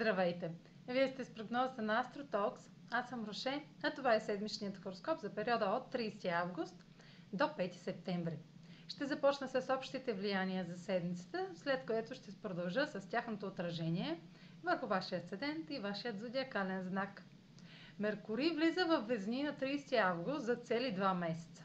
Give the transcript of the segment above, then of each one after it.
Здравейте! Вие сте с прогнозата на AstroTalks. Аз съм Роше, а това е седмичният хороскоп за периода от 30 август до 5 септември. Ще започна с общите влияния за седмицата, след което ще продължа с тяхното отражение върху вашия асцендент и вашият зодиакален знак. Меркурий влиза в Везни на 30 август за цели 2 месеца.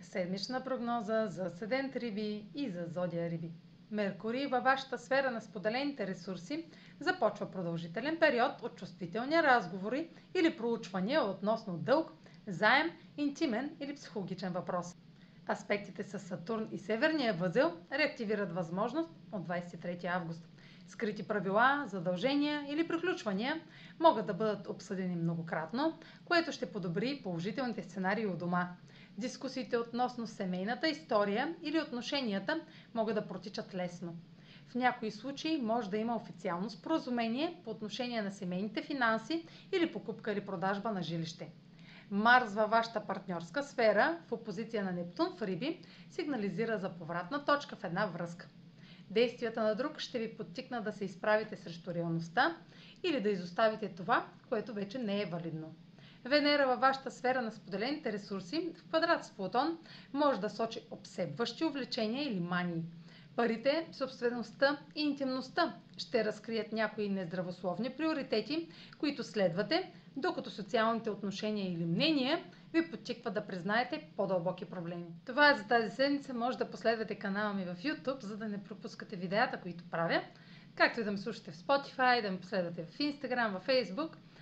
Седмична прогноза за Асцендент Риби и за Зодия Риби. Меркурий във вашата сфера на споделените ресурси започва продължителен период от чувствителни разговори или проучвания относно дълг, заем, интимен или психологичен въпрос. Аспектите с Сатурн и Северния възел реактивират възможност от 23 август. Скрити правила, задължения или приключвания могат да бъдат обсъдени многократно, което ще подобри положителните сценарии у дома. Дискусиите относно семейната история или отношенията могат да протичат лесно. В някои случаи може да има официално споразумение по отношение на семейните финанси или покупка или продажба на жилище. Марс във вашата партньорска сфера в опозиция на Нептун в Риби сигнализира за повратна точка в една връзка. Действията на друг ще ви подтикнат да се изправите срещу реалността или да изоставите това, което вече не е валидно. Венера във вашата сфера на споделените ресурси в квадрат с Плутон може да сочи обсебващи увлечения или мании. Парите, собствеността и интимността ще разкрият някои нездравословни приоритети, които следвате, докато социалните отношения или мнения ви подтикват да признаете по-дълбоки проблеми. Това е за тази седмица. Може да последвате канала ми в YouTube, за да не пропускате видеята, които правя, както и да ме слушате в Spotify, да ме последвате в Instagram, в Facebook –